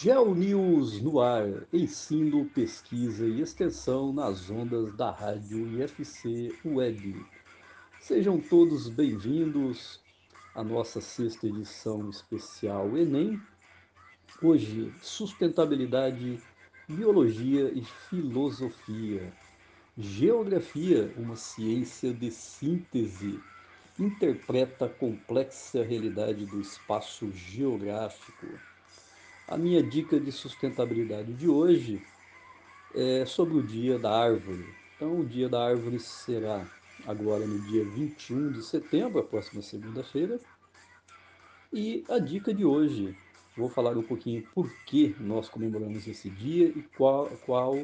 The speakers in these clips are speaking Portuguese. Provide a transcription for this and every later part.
GeoNews no ar, ensino, pesquisa e extensão nas ondas da rádio IFC Web. Sejam todos bem-vindos à nossa sexta edição especial Enem. Hoje, sustentabilidade, biologia e filosofia. Geografia, uma ciência de síntese, interpreta a complexa realidade do espaço geográfico a minha dica de sustentabilidade de hoje é sobre o Dia da Árvore. Então, o Dia da Árvore será agora no dia 21 de setembro, a próxima segunda-feira. E a dica de hoje, vou falar um pouquinho por que nós comemoramos esse dia e qual, qual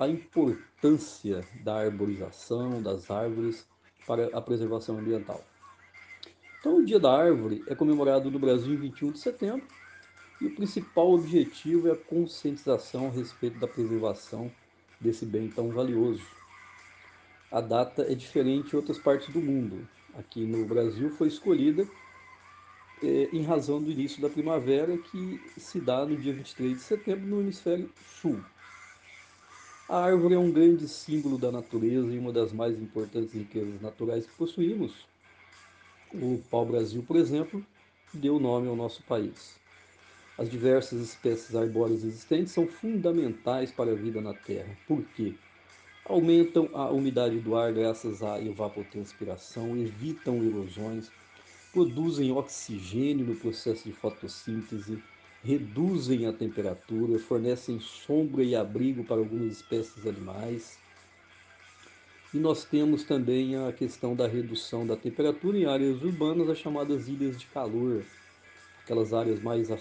a importância da arborização das árvores para a preservação ambiental. Então, o Dia da Árvore é comemorado no Brasil em 21 de setembro e o principal objetivo é a conscientização a respeito da preservação desse bem tão valioso. A data é diferente em outras partes do mundo. Aqui no Brasil foi escolhida é, em razão do início da primavera, que se dá no dia 23 de setembro no hemisfério sul. A árvore é um grande símbolo da natureza e uma das mais importantes riquezas naturais que possuímos. O pau-brasil, por exemplo, deu nome ao nosso país. As diversas espécies arbóreas existentes são fundamentais para a vida na Terra. Por quê? Aumentam a umidade do ar graças à evapotranspiração, evitam erosões, produzem oxigênio no processo de fotossíntese, reduzem a temperatura, fornecem sombra e abrigo para algumas espécies animais. E nós temos também a questão da redução da temperatura em áreas urbanas, as chamadas ilhas de calor, aquelas áreas mais é,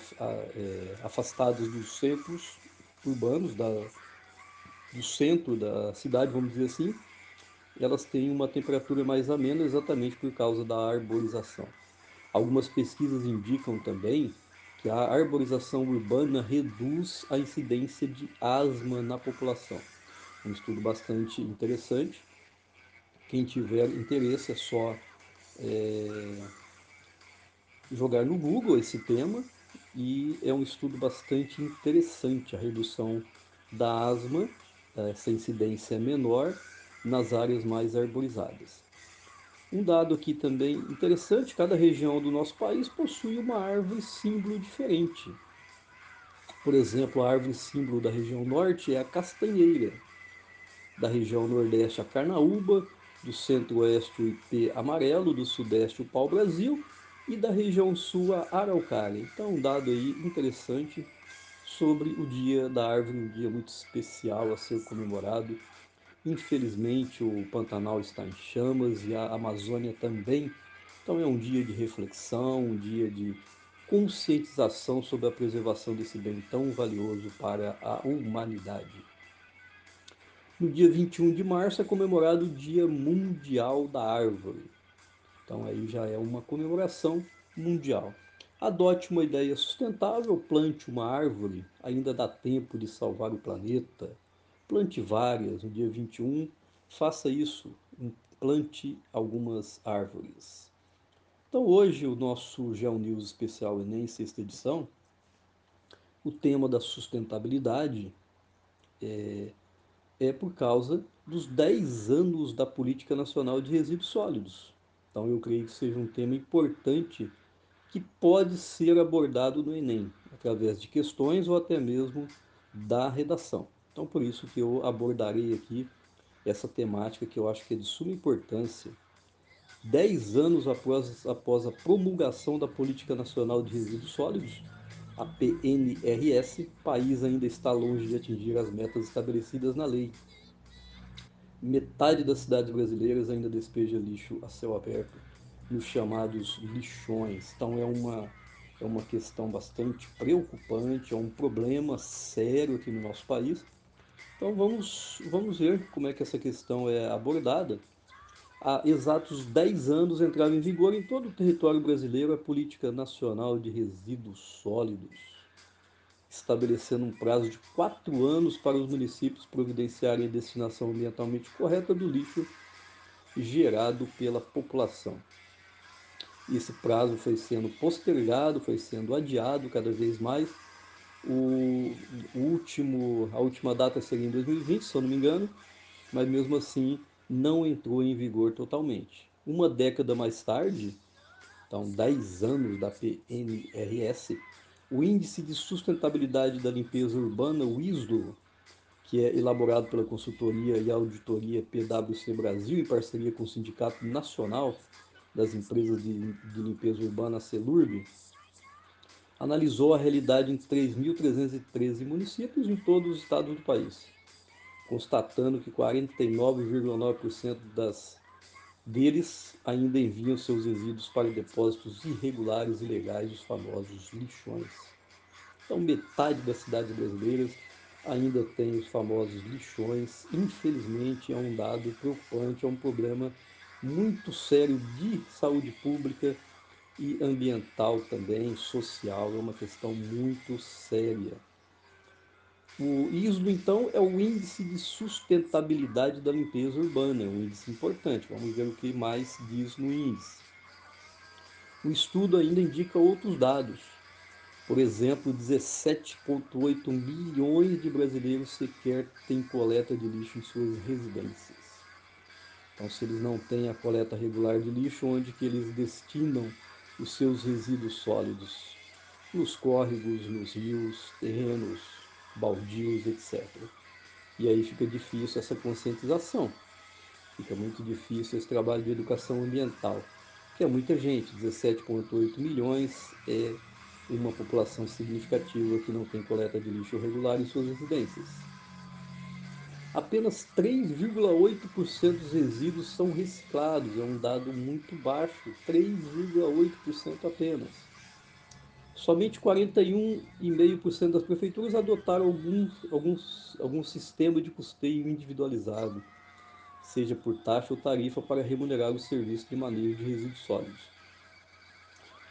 afastadas dos centros urbanos, da, do centro da cidade, vamos dizer assim, elas têm uma temperatura mais amena exatamente por causa da arborização. Algumas pesquisas indicam também que a arborização urbana reduz a incidência de asma na população. Um estudo bastante interessante. Quem tiver interesse é só é, jogar no Google esse tema e é um estudo bastante interessante a redução da asma, essa incidência é menor nas áreas mais arborizadas. Um dado aqui também interessante, cada região do nosso país possui uma árvore símbolo diferente. Por exemplo, a árvore símbolo da região norte é a castanheira, da região nordeste a carnaúba, do centro-oeste o ipê amarelo, do sudeste o pau-brasil e da região sul a Araucária. Então, um dado aí interessante sobre o Dia da Árvore, um dia muito especial a ser comemorado. Infelizmente, o Pantanal está em chamas e a Amazônia também. Então, é um dia de reflexão, um dia de conscientização sobre a preservação desse bem tão valioso para a humanidade. No dia 21 de março é comemorado o Dia Mundial da Árvore. Então aí já é uma comemoração mundial. Adote uma ideia sustentável, plante uma árvore, ainda dá tempo de salvar o planeta. Plante várias, no dia 21, faça isso, plante algumas árvores. Então hoje o nosso GeoNews especial Enem, sexta edição, o tema da sustentabilidade é, é por causa dos 10 anos da Política Nacional de Resíduos Sólidos. Então eu creio que seja um tema importante que pode ser abordado no Enem, através de questões ou até mesmo da redação. Então por isso que eu abordarei aqui essa temática que eu acho que é de suma importância. Dez anos após, após a promulgação da Política Nacional de Resíduos Sólidos, a PNRS, o país ainda está longe de atingir as metas estabelecidas na lei metade das cidades brasileiras ainda despeja lixo a céu aberto nos chamados lixões. Então é uma, é uma questão bastante preocupante, é um problema sério aqui no nosso país. Então vamos, vamos ver como é que essa questão é abordada. Há exatos 10 anos entrava em vigor em todo o território brasileiro a Política Nacional de Resíduos Sólidos estabelecendo um prazo de quatro anos para os municípios providenciarem a destinação ambientalmente correta do lixo gerado pela população. Esse prazo foi sendo postergado, foi sendo adiado cada vez mais, O, último, a última data seria em 2020, se eu não me engano, mas mesmo assim não entrou em vigor totalmente. Uma década mais tarde, então 10 anos da PNRS, o Índice de Sustentabilidade da Limpeza Urbana, o ISLO, que é elaborado pela consultoria e auditoria PwC Brasil em parceria com o Sindicato Nacional das Empresas de, de Limpeza Urbana, a CELURB, analisou a realidade em 3.313 municípios em todos os estados do país, constatando que 49,9% das deles ainda enviam seus resíduos para depósitos irregulares e ilegais, os famosos lixões. Então, metade das cidades brasileiras ainda tem os famosos lixões. Infelizmente, é um dado preocupante, é um problema muito sério de saúde pública e ambiental também, social, é uma questão muito séria. O ISLO, então, é o Índice de Sustentabilidade da Limpeza Urbana, é um índice importante. Vamos ver o que mais diz no índice. O estudo ainda indica outros dados. Por exemplo, 17,8 milhões de brasileiros sequer têm coleta de lixo em suas residências. Então, se eles não têm a coleta regular de lixo, onde que eles destinam os seus resíduos sólidos? Nos córregos, nos rios, terrenos, baldios, etc. E aí fica difícil essa conscientização, fica muito difícil esse trabalho de educação ambiental, que é muita gente, 17,8 milhões é uma população significativa que não tem coleta de lixo regular em suas residências. Apenas 3,8% dos resíduos são reciclados, é um dado muito baixo, 3,8% apenas. Somente 41,5% das prefeituras adotaram algum, alguns, algum sistema de custeio individualizado, seja por taxa ou tarifa, para remunerar o serviço de manejo de resíduos sólidos.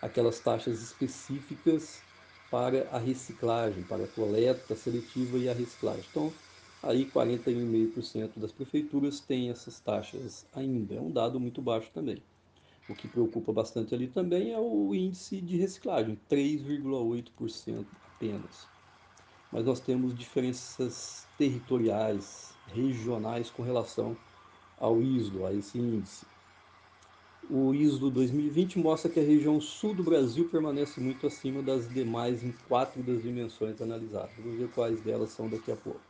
Aquelas taxas específicas para a reciclagem, para a coleta seletiva e a reciclagem. Então, aí 41,5% das prefeituras têm essas taxas ainda. É um dado muito baixo também. O que preocupa bastante ali também é o índice de reciclagem, 3,8% apenas. Mas nós temos diferenças territoriais, regionais com relação ao ISDO, a esse índice. O ISDO 2020 mostra que a região sul do Brasil permanece muito acima das demais em quatro das dimensões analisadas. Vamos ver quais delas são daqui a pouco.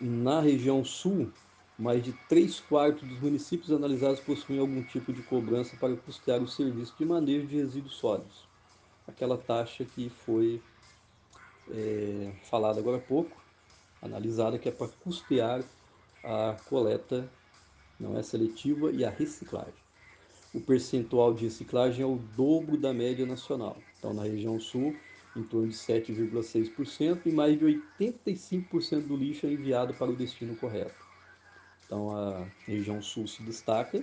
Na região sul, mais de 3 quartos dos municípios analisados possuem algum tipo de cobrança para custear o serviço de manejo de resíduos sólidos. Aquela taxa que foi é, falada agora há pouco, analisada, que é para custear a coleta não é seletiva e a reciclagem. O percentual de reciclagem é o dobro da média nacional. Então, na região sul, em torno de 7,6% e mais de 85% do lixo é enviado para o destino correto. Então, a região sul se destaca.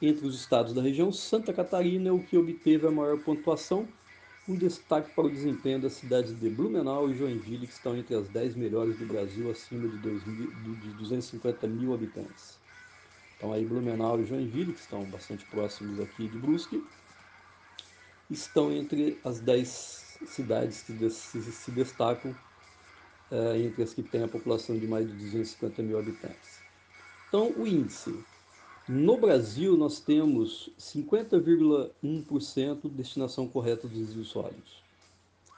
Entre os estados da região, Santa Catarina é o que obteve a maior pontuação, um destaque para o desempenho das cidades de Blumenau e Joinville, que estão entre as 10 melhores do Brasil, acima de, 2 mil, de 250 mil habitantes. Então, aí Blumenau e Joinville, que estão bastante próximos aqui de Brusque, estão entre as 10 cidades que se destacam é, entre as que têm a população de mais de 250 mil habitantes. Então, o índice. No Brasil, nós temos 50,1% destinação correta dos resíduos sólidos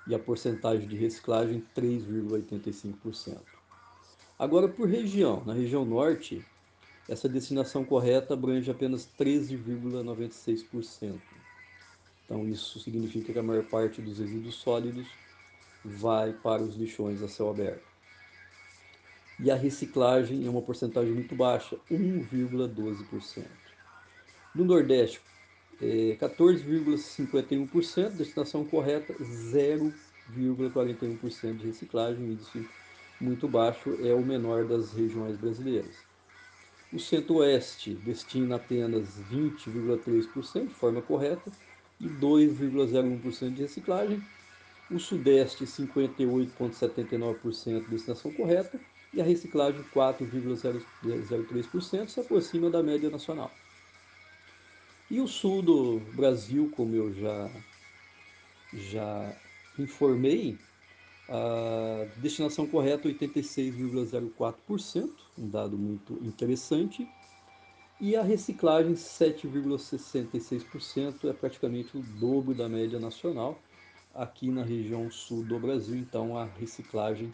e a porcentagem de reciclagem 3,85%. Agora, por região, na região norte, essa destinação correta abrange apenas 13,96%. Então, isso significa que a maior parte dos resíduos sólidos vai para os lixões a céu aberto. E a reciclagem é uma porcentagem muito baixa, 1,12%. No Nordeste, é 14,51%, destinação correta, 0,41% de reciclagem, índice muito baixo, é o menor das regiões brasileiras. O Centro-Oeste destina apenas 20,3% de forma correta e 2,01% de reciclagem. O Sudeste, 58,79% de destinação correta e a reciclagem 4,03% se aproxima da média nacional. E o sul do Brasil, como eu já, já informei, a destinação correta 86,04%, um dado muito interessante, e a reciclagem 7,66%, é praticamente o dobro da média nacional aqui na região sul do Brasil, então a reciclagem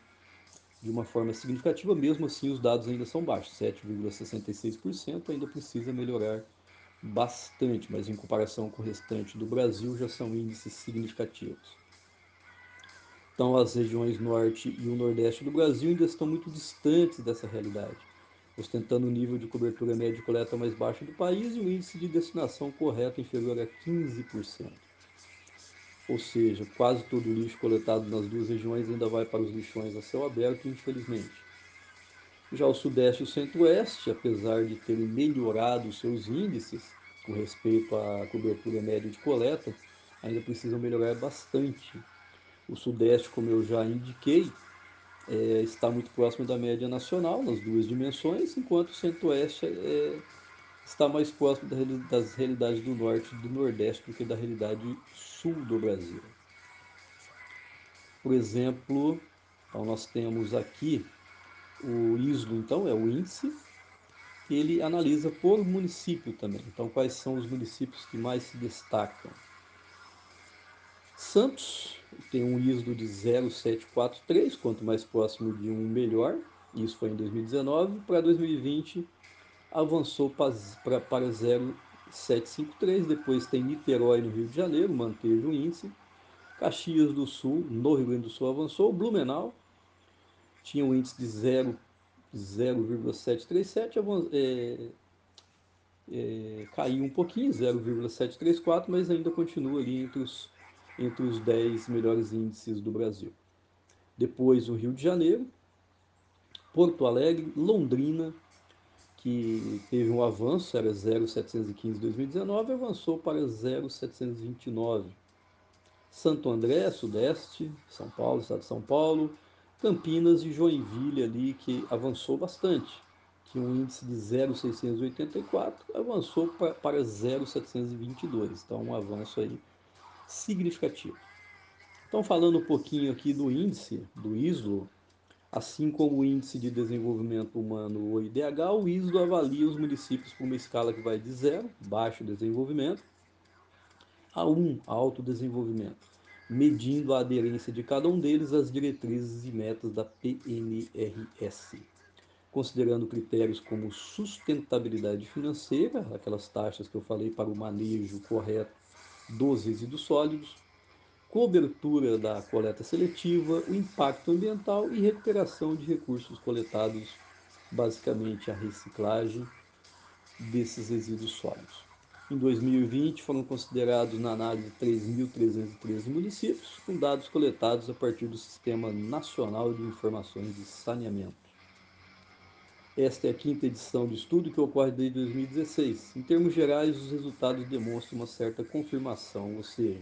de uma forma significativa, mesmo assim os dados ainda são baixos, 7,66%, ainda precisa melhorar bastante, mas em comparação com o restante do Brasil já são índices significativos. Então as regiões norte e o nordeste do Brasil ainda estão muito distantes dessa realidade, ostentando o nível de cobertura média de coleta mais baixo do país e o índice de destinação correto inferior a 15% ou seja, quase todo o lixo coletado nas duas regiões ainda vai para os lixões a céu aberto, infelizmente. Já o Sudeste e o Centro-Oeste, apesar de terem melhorado seus índices com respeito à cobertura média de coleta, ainda precisam melhorar bastante. O Sudeste, como eu já indiquei, é, está muito próximo da média nacional nas duas dimensões, enquanto o Centro-Oeste é, está mais próximo das realidades do norte e do nordeste do que da realidade sul do Brasil. Por exemplo, então nós temos aqui o ISLO, então, é o índice, ele analisa por município também. Então, quais são os municípios que mais se destacam? Santos tem um ISLO de 0,743, quanto mais próximo de um melhor, isso foi em 2019. Para 2020, avançou para, para 0,753. Depois tem Niterói, no Rio de Janeiro, manteve o índice. Caxias do Sul, no Rio Grande do Sul, avançou. Blumenau tinha um índice de 0,737, é, é, caiu um pouquinho, 0,734, mas ainda continua ali entre os, entre os 10 melhores índices do Brasil. Depois o Rio de Janeiro, Porto Alegre, Londrina, que teve um avanço, era 0,715 em 2019, avançou para 0,729. Santo André, Sudeste, São Paulo, Estado de São Paulo, Campinas e Joinville ali, que avançou bastante. Tinha um índice de 0,684, avançou para, para 0,722. Então, um avanço aí significativo. Então, falando um pouquinho aqui do índice, do ISO, Assim como o Índice de Desenvolvimento Humano, o IDH, o ISDO avalia os municípios por uma escala que vai de zero, baixo desenvolvimento, a 1, alto desenvolvimento, medindo a aderência de cada um deles às diretrizes e metas da PNRS, considerando critérios como sustentabilidade financeira, aquelas taxas que eu falei para o manejo correto dos resíduos sólidos, cobertura da coleta seletiva, o impacto ambiental e recuperação de recursos coletados, basicamente a reciclagem desses resíduos sólidos. Em 2020 foram considerados na análise 3.313 municípios, com dados coletados a partir do Sistema Nacional de Informações de Saneamento. Esta é a quinta edição do estudo que ocorre desde 2016. Em termos gerais, os resultados demonstram uma certa confirmação, ou seja,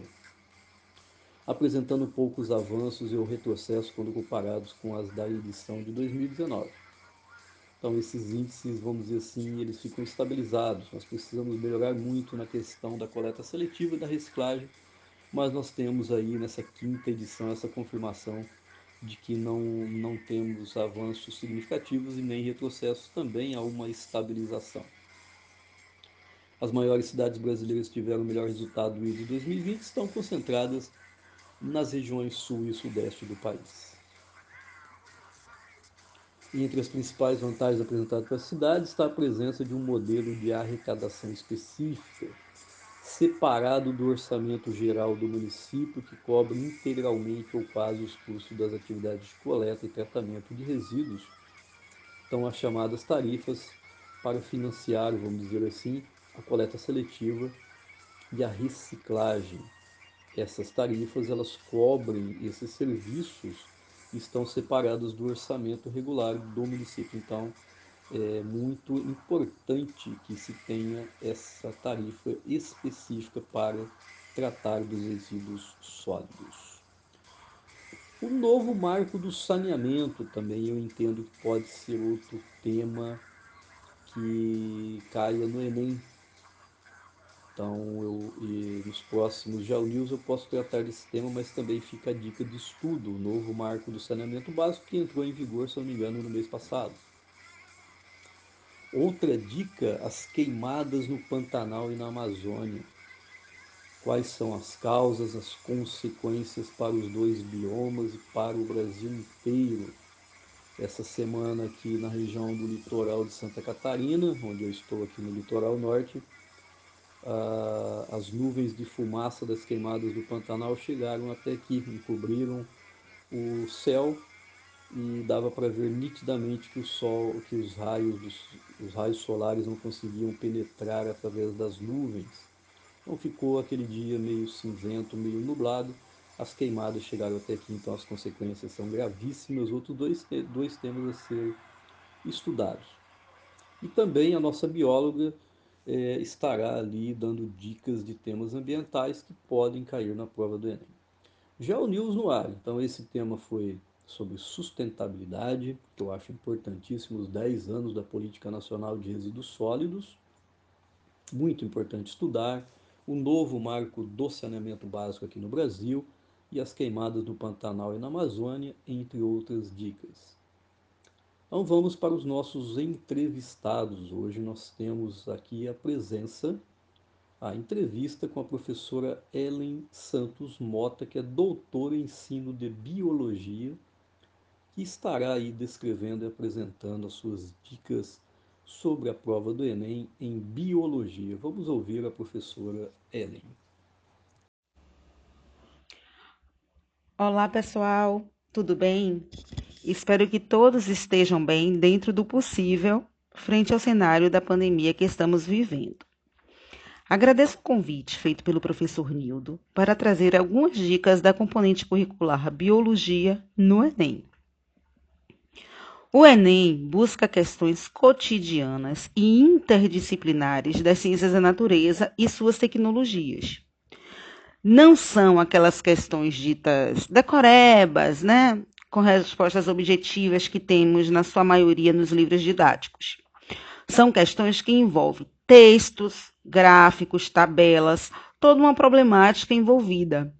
apresentando poucos avanços e o retrocesso quando comparados com as da edição de 2019. Então esses índices, vamos dizer assim, eles ficam estabilizados. Nós precisamos melhorar muito na questão da coleta seletiva e da reciclagem, mas nós temos aí nessa quinta edição essa confirmação de que não, não temos avanços significativos e nem retrocessos, também há uma estabilização. As maiores cidades brasileiras que tiveram o melhor resultado do ISO 2020 estão concentradas nas regiões sul e sudeste do país. Entre as principais vantagens apresentadas para a cidade está a presença de um modelo de arrecadação específica, separado do orçamento geral do município, que cobre integralmente ou quase os custos das atividades de coleta e tratamento de resíduos, então as chamadas tarifas para financiar, vamos dizer assim, a coleta seletiva e a reciclagem essas tarifas elas cobrem esses serviços que estão separados do orçamento regular do município. Então, é muito importante que se tenha essa tarifa específica para tratar dos resíduos sólidos. O novo marco do saneamento também eu entendo que pode ser outro tema que caia no Enem Então, eu, nos próximos News eu posso tratar desse tema, mas também fica a dica de estudo, o novo marco do saneamento básico que entrou em vigor, se não me engano, no mês passado. Outra dica, as queimadas no Pantanal e na Amazônia. Quais são as causas, as consequências para os dois biomas e para o Brasil inteiro? Essa semana aqui na região do litoral de Santa Catarina, onde eu estou aqui no litoral norte, as nuvens de fumaça das queimadas do Pantanal chegaram até aqui, encobriram o céu e dava para ver nitidamente que o sol, que os raios, os raios solares não conseguiam penetrar através das nuvens. Então ficou aquele dia meio cinzento, meio nublado. As queimadas chegaram até aqui, então as consequências são gravíssimas. Outros dois, dois temas a ser estudados. E também a nossa bióloga é, estará ali dando dicas de temas ambientais que podem cair na prova do Enem. Já o News no ar, então esse tema foi sobre sustentabilidade, que eu acho importantíssimo, os 10 anos da Política Nacional de Resíduos Sólidos, muito importante estudar, o novo marco do saneamento básico aqui no Brasil e as queimadas no Pantanal e na Amazônia, entre outras dicas. Então vamos para os nossos entrevistados. Hoje nós temos aqui a presença, a entrevista com a professora Ellen Santos Mota, que é doutora em ensino de biologia, que estará aí descrevendo e apresentando as suas dicas sobre a prova do Enem em biologia. Vamos ouvir a professora Ellen. Olá, pessoal, tudo bem? Espero que todos estejam bem dentro do possível frente ao cenário da pandemia que estamos vivendo. Agradeço o convite feito pelo professor Nildo para trazer algumas dicas da componente curricular Biologia no Enem. O Enem busca questões cotidianas e interdisciplinares das ciências da natureza e suas tecnologias. Não são aquelas questões ditas decorebas, né? Com respostas objetivas que temos, na sua maioria, nos livros didáticos. São questões que envolvem textos, gráficos, tabelas, toda uma problemática envolvida.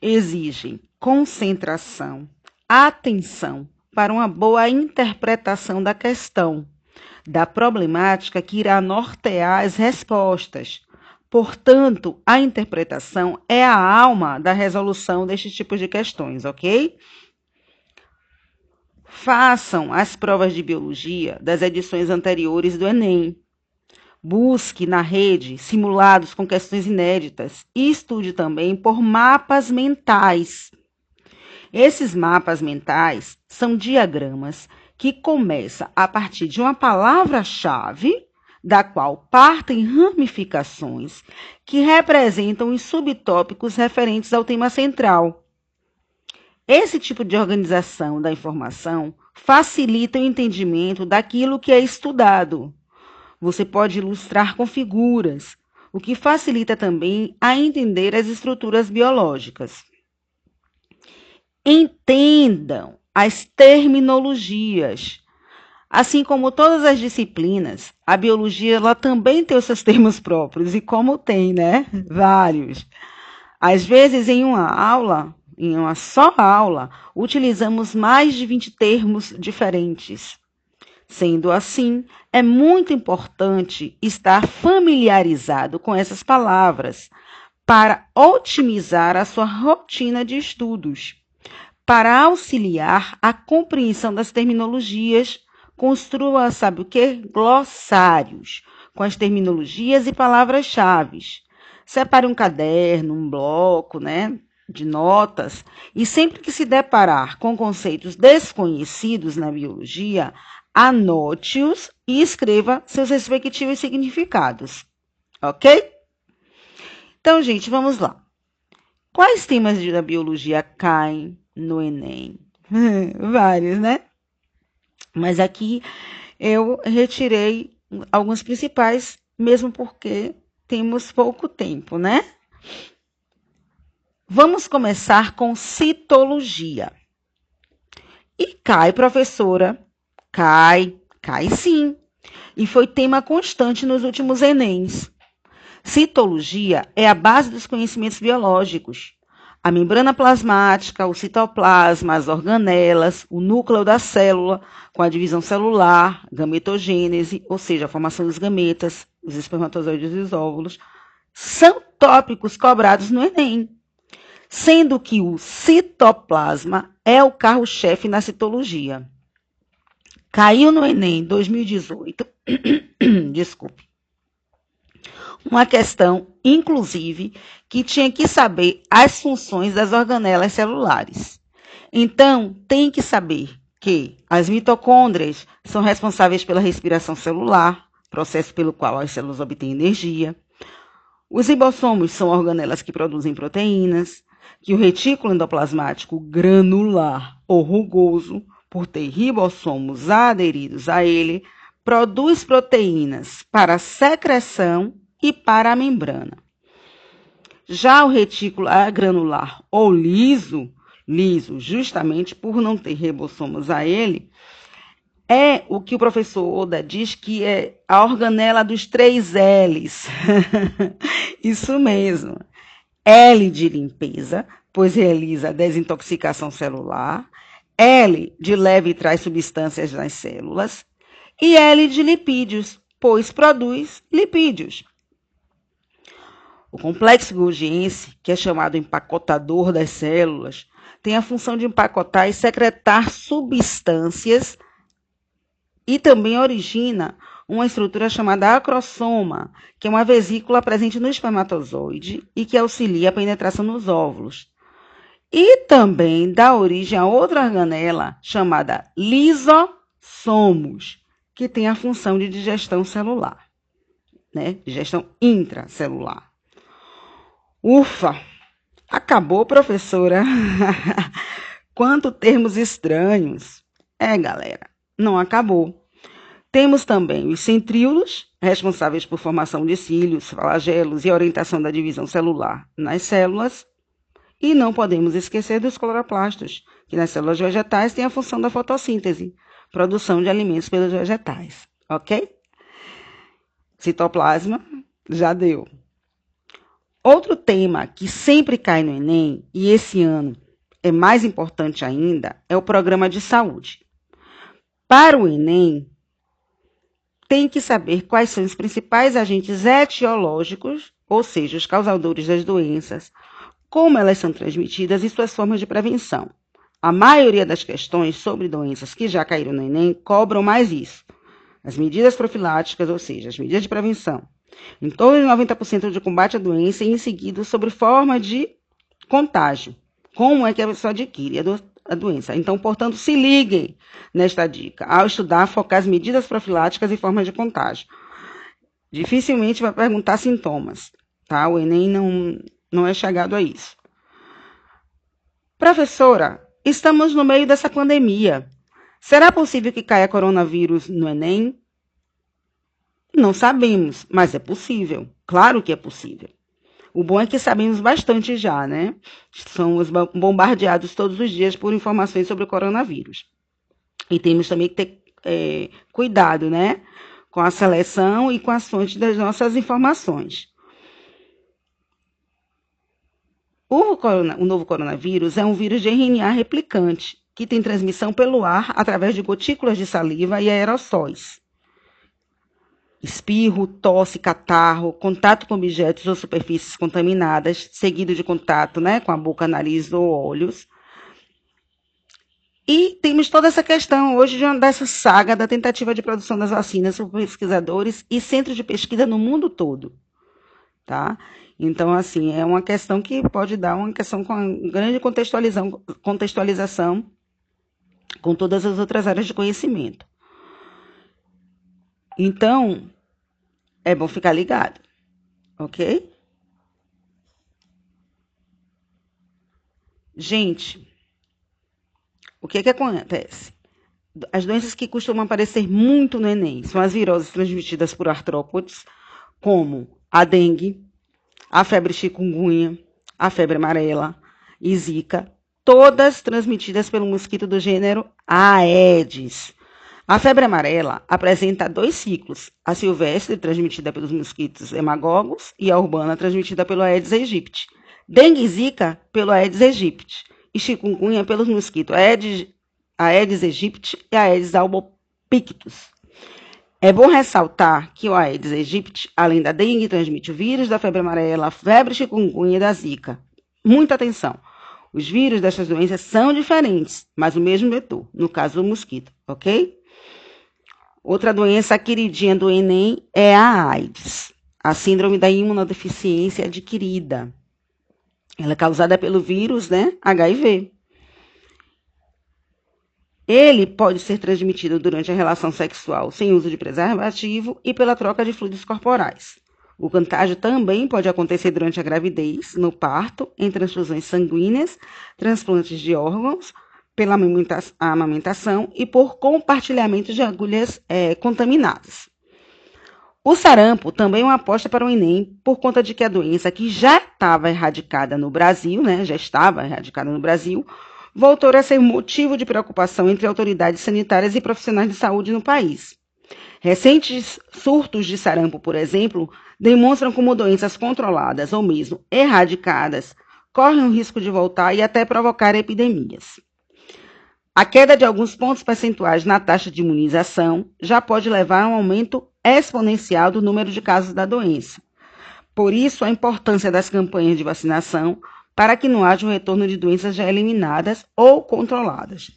Exigem concentração, atenção para uma boa interpretação da questão, da problemática que irá nortear as respostas. Portanto, a interpretação é a alma da resolução deste tipo de questões, ok? Façam as provas de biologia das edições anteriores do Enem. Busque na rede simulados com questões inéditas e estude também por mapas mentais. Esses mapas mentais são diagramas que começam a partir de uma palavra-chave, da qual partem ramificações que representam os subtópicos referentes ao tema central. Esse tipo de organização da informação facilita o entendimento daquilo que é estudado. Você pode ilustrar com figuras, o que facilita também a entender as estruturas biológicas. Entendam as terminologias. Assim como todas as disciplinas, a biologia ela também tem os seus termos próprios, e como tem, né? Vários. Às vezes, em uma aula, em uma só aula, utilizamos mais de 20 termos diferentes. Sendo assim, é muito importante estar familiarizado com essas palavras para otimizar a sua rotina de estudos. Para auxiliar a compreensão das terminologias, construa, sabe o que? Glossários, com as terminologias e palavras-chave. Separe um caderno, um bloco, né? De notas, e sempre que se deparar com conceitos desconhecidos na biologia, anote-os e escreva seus respectivos significados. Ok? Então, gente, vamos lá. Quais temas da biologia caem no Enem? Vários, né? Mas aqui eu retirei alguns principais, mesmo porque temos pouco tempo, né? Vamos começar com citologia. E cai, professora? Cai, cai sim. E foi tema constante nos últimos Enems. Citologia é a base dos conhecimentos biológicos. A membrana plasmática, o citoplasma, as organelas, o núcleo da célula, com a divisão celular, gametogênese, ou seja, a formação dos gametas, os espermatozoides e os óvulos, são tópicos cobrados no Enem, sendo que o citoplasma é o carro-chefe na citologia. Caiu no Enem 2018, desculpe, uma questão, inclusive, que tinha que saber as funções das organelas celulares. Então, tem que saber que as mitocôndrias são responsáveis pela respiração celular, processo pelo qual as células obtêm energia. Os ribossomos são organelas que produzem proteínas, que o retículo endoplasmático granular ou rugoso, por ter ribossomos aderidos a ele, produz proteínas para secreção e para a membrana. Já o retículo granular ou liso, liso justamente por não ter ribossomos a ele, é o que o professor Oda diz que é a organela dos três L's. Isso mesmo. L de limpeza, pois realiza desintoxicação celular. L de leve traz substâncias nas células. E L de lipídios, pois produz lipídios. O complexo golgiense, que é chamado empacotador das células, tem a função de empacotar e secretar substâncias e também origina uma estrutura chamada acrosoma, que é uma vesícula presente no espermatozoide e que auxilia a penetração nos óvulos. E também dá origem a outra organela chamada lisossomos, que tem a função de digestão celular, né? Digestão intracelular. Ufa! Acabou, professora. Quanto termos estranhos. É, galera, não acabou. Temos também os centríolos, responsáveis por formação de cílios, flagelos e orientação da divisão celular nas células. E não podemos esquecer dos cloroplastos, que nas células vegetais têm a função da fotossíntese, produção de alimentos pelos vegetais. Ok? Citoplasma, já deu. Outro tema que sempre cai no Enem, e esse ano é mais importante ainda, é o programa de saúde. Para o Enem, tem que saber quais são os principais agentes etiológicos, ou seja, os causadores das doenças, como elas são transmitidas e suas formas de prevenção. A maioria das questões sobre doenças que já caíram no Enem cobram mais isso. As medidas profiláticas, ou seja, as medidas de prevenção, em torno de 90% de combate à doença e em seguida sobre forma de contágio. Como é que a pessoa adquire a, do, a doença? Então, portanto, se liguem nesta dica ao estudar, focar as medidas profiláticas e formas de contágio. Dificilmente vai perguntar sintomas, tá? O Enem não, não é chegado a isso. Professora, estamos no meio dessa pandemia. Será possível que caia coronavírus no Enem? Não sabemos, mas é possível. Claro que é possível. O bom é que sabemos bastante já, né? Somos bombardeados todos os dias por informações sobre o coronavírus. E temos também que ter é, cuidado, né? Com a seleção e com as fontes das nossas informações. O, corona, o novo coronavírus é um vírus de RNA replicante, que tem transmissão pelo ar através de gotículas de saliva e aerossóis espirro, tosse, catarro, contato com objetos ou superfícies contaminadas, seguido de contato né, com a boca, nariz ou olhos. E temos toda essa questão hoje de dessa saga da tentativa de produção das vacinas por pesquisadores e centros de pesquisa no mundo todo. Tá? Então, assim, é uma questão que pode dar uma questão com grande contextualização, contextualização com todas as outras áreas de conhecimento. Então, é bom ficar ligado, ok? Gente, o que, que acontece? As doenças que costumam aparecer muito no Enem são as viroses transmitidas por artrópodes, como a dengue, a febre chikungunya, a febre amarela e zika, todas transmitidas pelo mosquito do gênero Aedes. A febre amarela apresenta dois ciclos: a silvestre, transmitida pelos mosquitos hemagogos, e a urbana, transmitida pelo Aedes aegypti. Dengue e zika pelo Aedes aegypti. E chikungunya pelos mosquitos Aedes, Aedes aegypti e Aedes albopictus. É bom ressaltar que o Aedes aegypti, além da dengue, transmite o vírus da febre amarela, a febre chikungunya e da zika. Muita atenção! Os vírus dessas doenças são diferentes, mas o mesmo vetor, no caso do mosquito, ok? Outra doença queridinha do Enem é a AIDS, a síndrome da imunodeficiência adquirida. Ela é causada pelo vírus, né, HIV. Ele pode ser transmitido durante a relação sexual sem uso de preservativo e pela troca de fluidos corporais. O contágio também pode acontecer durante a gravidez, no parto, em transfusões sanguíneas, transplantes de órgãos, pela amamentação e por compartilhamento de agulhas é, contaminadas. O sarampo também é uma aposta para o Enem, por conta de que a doença que já estava erradicada no Brasil, né, já estava erradicada no Brasil, voltou a ser motivo de preocupação entre autoridades sanitárias e profissionais de saúde no país. Recentes surtos de sarampo, por exemplo, demonstram como doenças controladas ou mesmo erradicadas correm o risco de voltar e até provocar epidemias. A queda de alguns pontos percentuais na taxa de imunização já pode levar a um aumento exponencial do número de casos da doença. Por isso, a importância das campanhas de vacinação para que não haja um retorno de doenças já eliminadas ou controladas.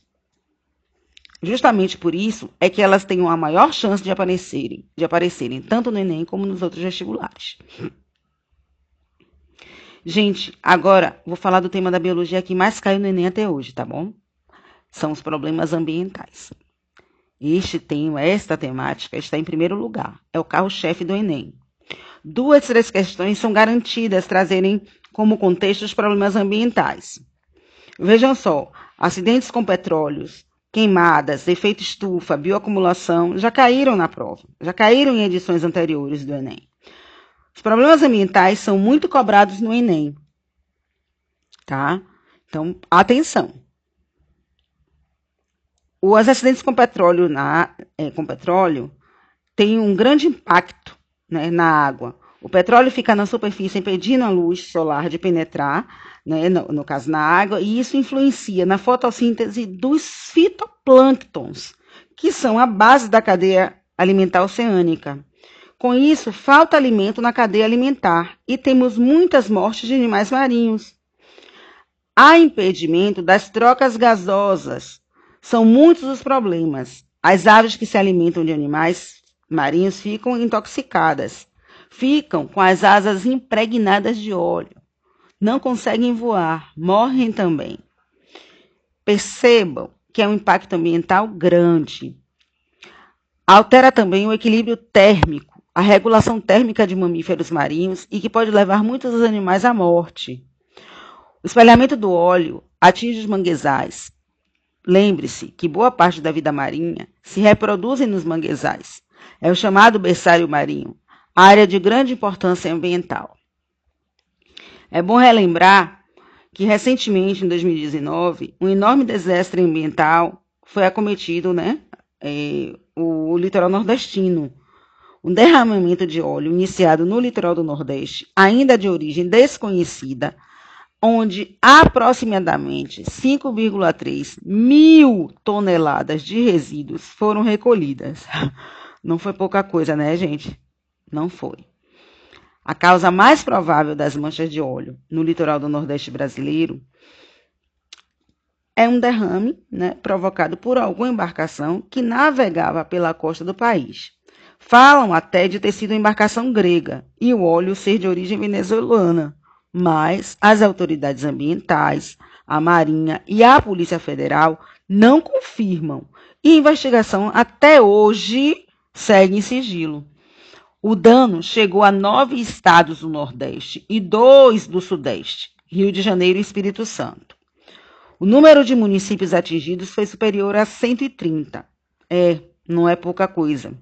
Justamente por isso é que elas têm uma maior chance de aparecerem, de aparecerem tanto no Enem como nos outros vestibulares. Gente, agora vou falar do tema da biologia que mais caiu no Enem até hoje, tá bom? São os problemas ambientais. Este tema, esta temática, está em primeiro lugar. É o carro-chefe do Enem. Duas, três questões são garantidas trazerem como contexto os problemas ambientais. Vejam só, acidentes com petróleos, queimadas, efeito estufa, bioacumulação, já caíram na prova, já caíram em edições anteriores do Enem. Os problemas ambientais são muito cobrados no Enem. Tá? Então, atenção. Os acidentes com petróleo, na, é, com petróleo têm um grande impacto né, na água. O petróleo fica na superfície impedindo a luz solar de penetrar né, no, no, caso na água, e isso influencia na fotossíntese dos fitoplânctons, que são a base da cadeia alimentar oceânica. Com isso, falta alimento na cadeia alimentar e temos muitas mortes de animais marinhos. Há impedimento das trocas gasosas. São muitos os problemas. As aves que se alimentam de animais marinhos ficam intoxicadas, ficam com as asas impregnadas de óleo não conseguem voar, morrem também. Percebam que é um impacto ambiental grande. Altera também o equilíbrio térmico, a regulação térmica de mamíferos marinhos e que pode levar muitos dos animais à morte. O espalhamento do óleo atinge os manguezais. Lembre-se que boa parte da vida marinha se reproduzem nos manguezais. É o chamado berçário marinho, área de grande importância ambiental. É bom relembrar que recentemente, em 2019, um enorme desastre ambiental foi acometido, né? É, o litoral nordestino. Um derramamento de óleo iniciado no litoral do Nordeste, ainda de origem desconhecida, onde aproximadamente 5,3 mil toneladas de resíduos foram recolhidas. Não foi pouca coisa, né, gente? Não foi. A causa mais provável das manchas de óleo no litoral do Nordeste brasileiro é um derrame né, provocado por alguma embarcação que navegava pela costa do país. Falam até de ter sido embarcação grega e o óleo ser de origem venezuelana, mas as autoridades ambientais, a Marinha e a Polícia Federal não confirmam e a investigação até hoje segue em sigilo. O dano chegou a nove estados do Nordeste e dois do Sudeste, Rio de Janeiro e Espírito Santo. O número de municípios atingidos foi superior a 130. É, não é pouca coisa.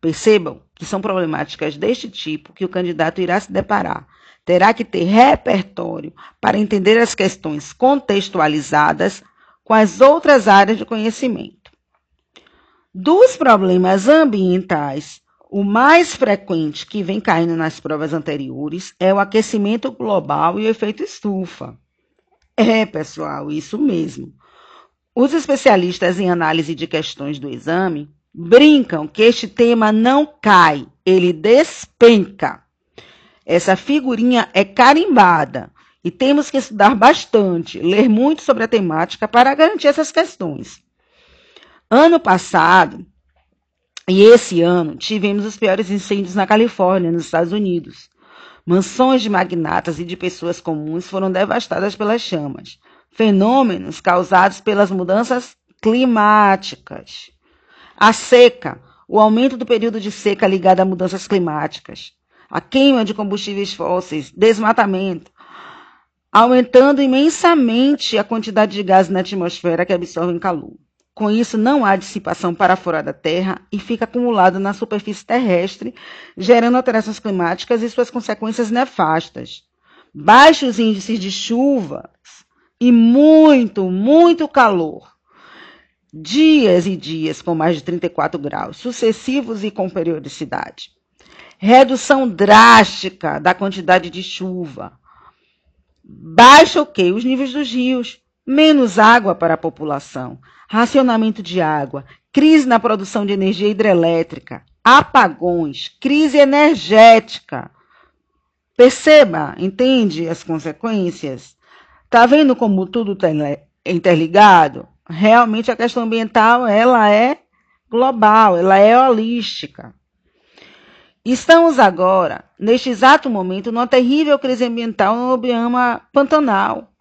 Percebam que são problemáticas deste tipo que o candidato irá se deparar. Terá que ter repertório para entender as questões contextualizadas com as outras áreas de conhecimento. Dos problemas ambientais, o mais frequente que vem caindo nas provas anteriores é o aquecimento global e o efeito estufa. É, pessoal, isso mesmo. Os especialistas em análise de questões do exame brincam que este tema não cai, ele despenca. Essa figurinha é carimbada e temos que estudar bastante, ler muito sobre a temática para garantir essas questões. Ano passado, e esse ano tivemos os piores incêndios na Califórnia, nos Estados Unidos. Mansões de magnatas e de pessoas comuns foram devastadas pelas chamas. Fenômenos causados pelas mudanças climáticas. A seca, o aumento do período de seca ligado a mudanças climáticas. A queima de combustíveis fósseis, desmatamento, aumentando imensamente a quantidade de gases na atmosfera que absorvem calor. Com isso, não há dissipação para fora da Terra e fica acumulado na superfície terrestre, gerando alterações climáticas e suas consequências nefastas. Baixos índices de chuvas e muito, muito calor. Dias e dias com mais de 34 graus, sucessivos e com periodicidade. Redução drástica da quantidade de chuva. Baixa o quê? Os níveis dos rios. Menos água para a população racionamento de água, crise na produção de energia hidrelétrica, apagões, crise energética. Perceba, entende as consequências? Está vendo como tudo está interligado? Realmente a questão ambiental ela é global, ela é holística. Estamos agora, neste exato momento, numa terrível crise ambiental no bioma pantanal,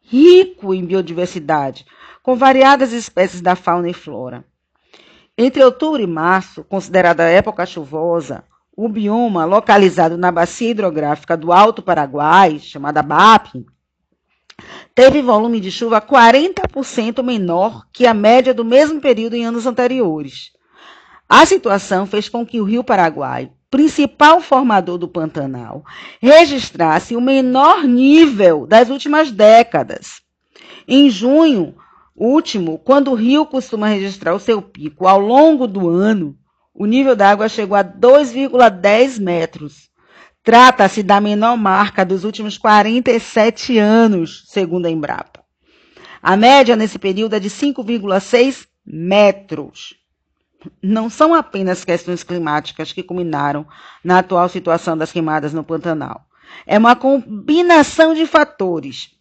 rico em biodiversidade, com variadas espécies da fauna e flora. Entre outubro e março, considerada época chuvosa, o bioma localizado na bacia hidrográfica do Alto Paraguai, chamada BAP, teve volume de chuva 40% menor que a média do mesmo período em anos anteriores. A situação fez com que o Rio Paraguai, principal formador do Pantanal, registrasse o menor nível das últimas décadas. Em junho, último, quando o rio costuma registrar o seu pico ao longo do ano, o nível da água chegou a 2,10 metros. Trata-se da menor marca dos últimos 47 anos, segundo a Embrapa. A média nesse período é de 5,6 metros. Não são apenas questões climáticas que culminaram na atual situação das queimadas no Pantanal. É uma combinação de fatores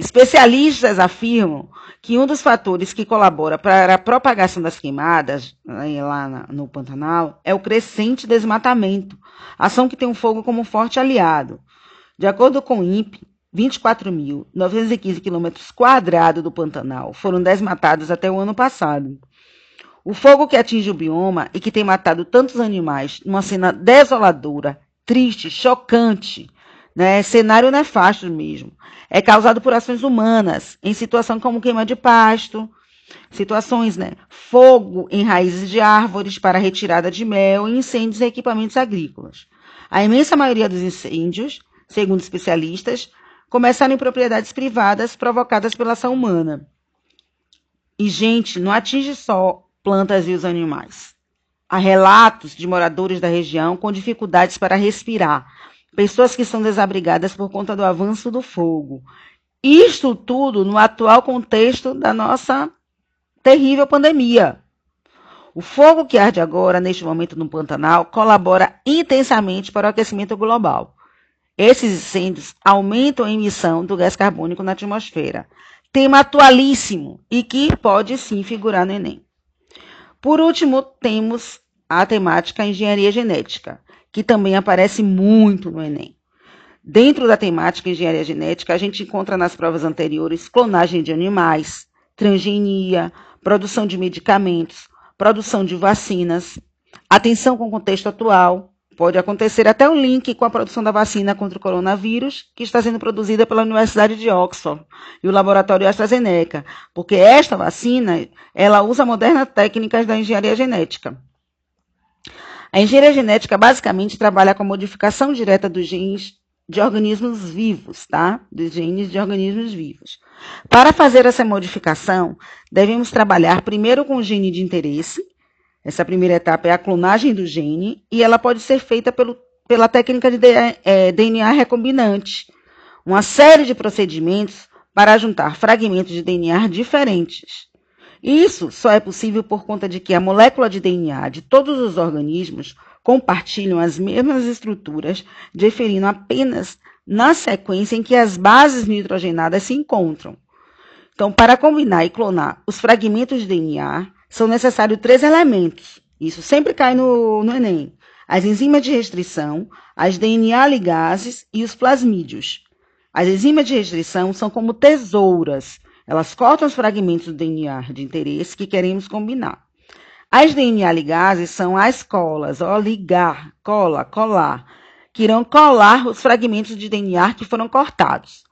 Especialistas afirmam que um dos fatores que colabora para a propagação das queimadas né, lá no Pantanal é o crescente desmatamento, ação que tem o fogo como forte aliado. De acordo com o INPE, 24.915 quilômetros quadrados do Pantanal foram desmatados até o ano passado. O fogo que atinge o bioma e que tem matado tantos animais numa cena desoladora, triste, chocante, né, cenário nefasto mesmo, é causado por ações humanas, em situação como queima de pasto, situações, né? Fogo em raízes de árvores para retirada de mel e incêndios em equipamentos agrícolas. A imensa maioria dos incêndios, segundo especialistas, começaram em propriedades privadas provocadas pela ação humana. E, gente, não atinge só plantas e os animais. Há relatos de moradores da região com dificuldades para respirar, pessoas que são desabrigadas por conta do avanço do fogo. Isto tudo no atual contexto da nossa terrível pandemia. O fogo que arde agora, neste momento no Pantanal, colabora intensamente para o aquecimento global. Esses incêndios aumentam a emissão do gás carbônico na atmosfera. Tema atualíssimo e que pode sim figurar no Enem. Por último, temos a temática engenharia genética que também aparece muito no Enem. Dentro da temática engenharia genética, a gente encontra nas provas anteriores clonagem de animais, transgenia, produção de medicamentos, produção de vacinas. Atenção com o contexto atual. Pode acontecer até um link com a produção da vacina contra o coronavírus, que está sendo produzida pela Universidade de Oxford e o laboratório AstraZeneca, porque esta vacina, ela usa modernas técnicas da engenharia genética. A engenharia genética basicamente trabalha com a modificação direta dos genes de organismos vivos, tá? Dos genes de organismos vivos. Para fazer essa modificação, devemos trabalhar primeiro com o gene de interesse. Essa primeira etapa é a clonagem do gene e ela pode ser feita pelo, pela técnica de DNA é, recombinante. Uma série de procedimentos para juntar fragmentos de DNA diferentes. Isso só é possível por conta de que a molécula de DNA de todos os organismos compartilham as mesmas estruturas, diferindo apenas na sequência em que as bases nitrogenadas se encontram. Então, para combinar e clonar os fragmentos de DNA, são necessários três elementos. Isso sempre cai no, no Enem. As enzimas de restrição, as DNA ligases e os plasmídios. As enzimas de restrição são como tesouras. Elas cortam os fragmentos do DNA de interesse que queremos combinar. As DNA ligases são as colas, ó, ligar, cola, colar, que irão colar os fragmentos de DNA que foram cortados.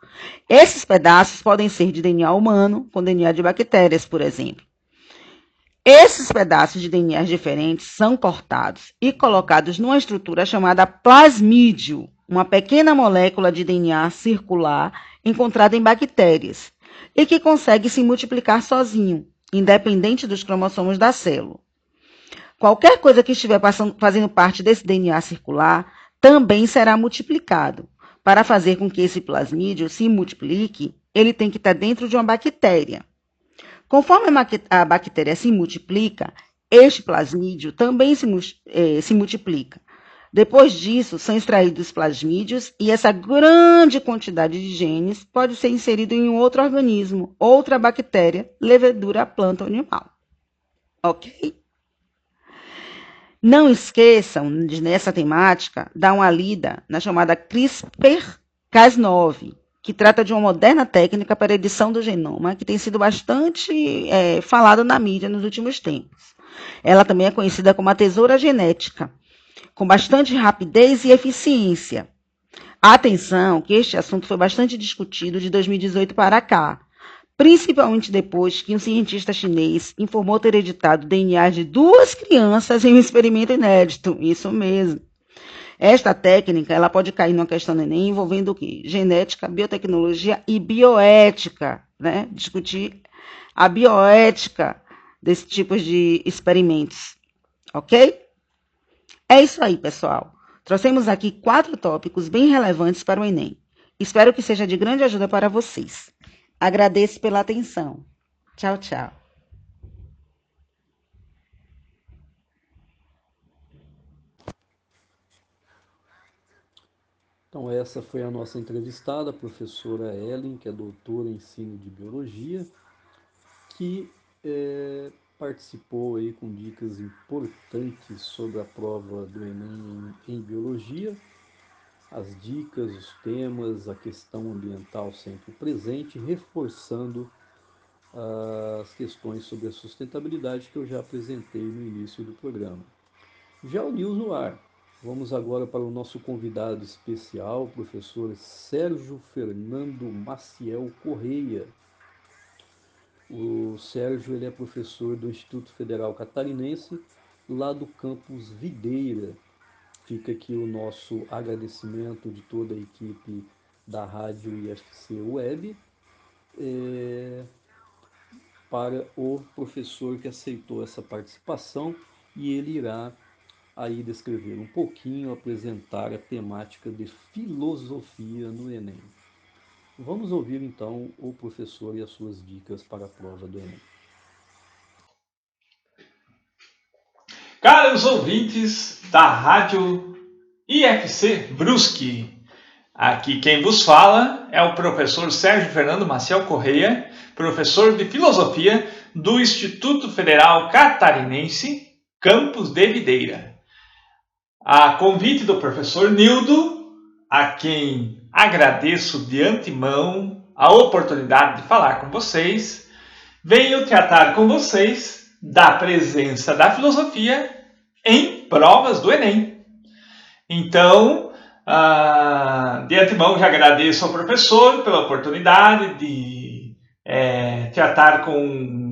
Esses pedaços podem ser de DNA humano com DNA de bactérias, por exemplo. Esses pedaços de DNA diferentes são cortados e colocados numa estrutura chamada plasmídio, uma pequena molécula de DNA circular encontrada em bactérias e que consegue se multiplicar sozinho, independente dos cromossomos da célula. Qualquer coisa que estiver passando, fazendo parte desse DNA circular também será multiplicado. Para fazer com que esse plasmídio se multiplique, ele tem que estar dentro de uma bactéria. Conforme a bactéria se multiplica, este plasmídio também se, eh, se multiplica. Depois disso, são extraídos plasmídios e essa grande quantidade de genes pode ser inserida em outro organismo, outra bactéria, levedura, planta ou animal. Ok? Não esqueçam, nessa temática, dar uma lida na chamada CRISPR-Cas9, que trata de uma moderna técnica para edição do genoma, que tem sido bastante é, falada na mídia nos últimos tempos. Ela também é conhecida como a tesoura genética, com bastante rapidez e eficiência. Atenção, que este assunto foi bastante discutido de 2018 para cá, principalmente depois que um cientista chinês informou ter editado DNA de duas crianças em um experimento inédito. Isso mesmo. Esta técnica ela pode cair numa questão do Enem envolvendo o quê? Genética, biotecnologia e bioética. Né? Discutir a bioética desse tipo de experimentos. Ok? É isso aí, pessoal. Trouxemos aqui quatro tópicos bem relevantes para o Enem. Espero que seja de grande ajuda para vocês. Agradeço pela atenção. Tchau, tchau. Então, essa foi a nossa entrevistada, a professora Ellen, que é doutora em ensino de biologia, que é, participou aí com dicas importantes sobre a prova do Enem em, em biologia as dicas, os temas, a questão ambiental sempre presente, reforçando as questões sobre a sustentabilidade que eu já apresentei no início do programa. Já o News no ar. Vamos agora para o nosso convidado especial, o professor Sérgio Fernando Maciel Correia. O Sérgio ele é professor do Instituto Federal Catarinense, lá do campus Videira, Fica aqui o nosso agradecimento de toda a equipe da Rádio IFC Web é, para o professor que aceitou essa participação e ele irá aí descrever um pouquinho, apresentar a temática de filosofia no Enem. Vamos ouvir então o professor e as suas dicas para a prova do Enem. Caros ouvintes da Rádio IFC Brusque, aqui quem vos fala é o professor Sérgio Fernando Maciel Correia, professor de Filosofia do Instituto Federal Catarinense, campus de Videira. A convite do professor Nildo, a quem agradeço de antemão a oportunidade de falar com vocês, venho tratar com vocês da presença da filosofia em provas do Enem. Então, ah, de antemão, já agradeço ao professor pela oportunidade de é, tratar com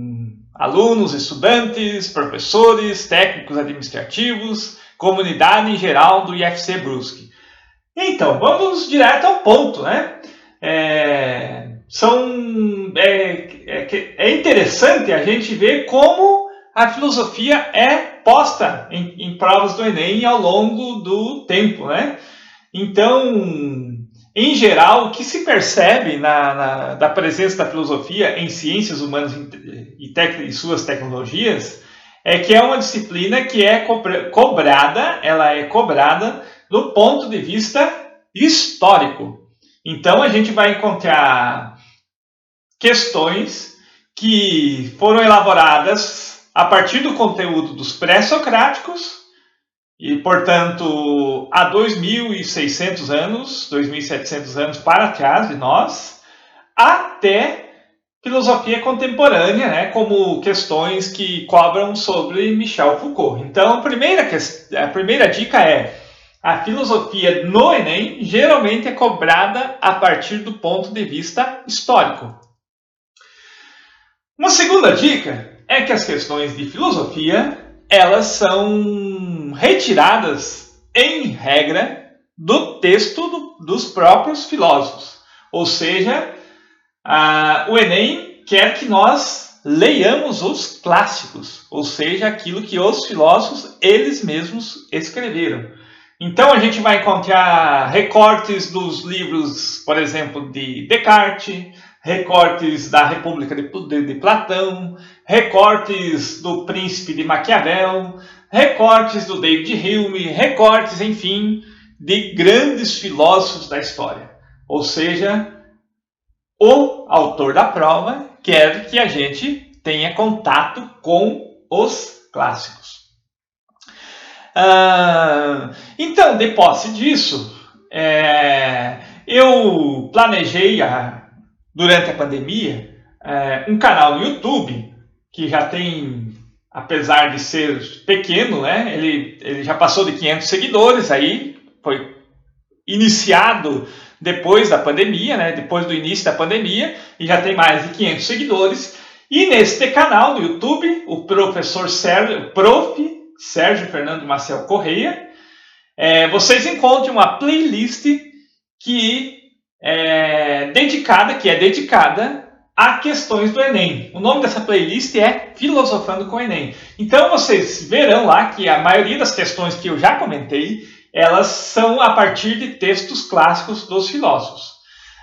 alunos, estudantes, professores, técnicos administrativos, comunidade em geral do IFC Brusque. Então, vamos direto ao ponto, né? É, são, é, é, é interessante a gente ver como a filosofia é posta em, em provas do Enem ao longo do tempo, né? Então, em geral, o que se percebe na, na, da presença da filosofia em ciências humanas e, tec, e suas tecnologias é que é uma disciplina que é cobrada, ela é cobrada do ponto de vista histórico. Então a gente vai encontrar questões que foram elaboradas a partir do conteúdo dos pré-socráticos e, portanto, há 2.600 anos, 2.700 anos para trás de nós, até filosofia contemporânea, né, como questões que cobram sobre Michel Foucault. Então, a primeira, a primeira dica é: a filosofia no Enem geralmente é cobrada a partir do ponto de vista histórico. Uma segunda dica é que as questões de filosofia elas são retiradas, em regra, do texto do, dos próprios filósofos. Ou seja, a, o Enem quer que nós leiamos os clássicos, ou seja, aquilo que os filósofos eles mesmos escreveram. Então a gente vai encontrar recortes dos livros, por exemplo, de Descartes, recortes da República de Platão, recortes do Príncipe de Maquiavel, recortes do David Hume, recortes, enfim, de grandes filósofos da história. Ou seja, o autor da prova quer que a gente tenha contato com os clássicos. Ah, então, de posse disso, é, eu planejei a, durante a pandemia, é, um canal no YouTube que já tem, apesar de ser pequeno, né, ele, ele já passou de 500 seguidores, aí foi iniciado depois da pandemia, né, depois do início da pandemia, e já tem mais de 500 seguidores. E neste canal no YouTube, o professor Sérgio, prof. Sérgio Fernando Marcel Correia, é, vocês encontram uma playlist que é, dedicada, que é dedicada a questões do Enem. O nome dessa playlist é Filosofando com o Enem. Então vocês verão lá que a maioria das questões que eu já comentei, elas são a partir de textos clássicos dos filósofos.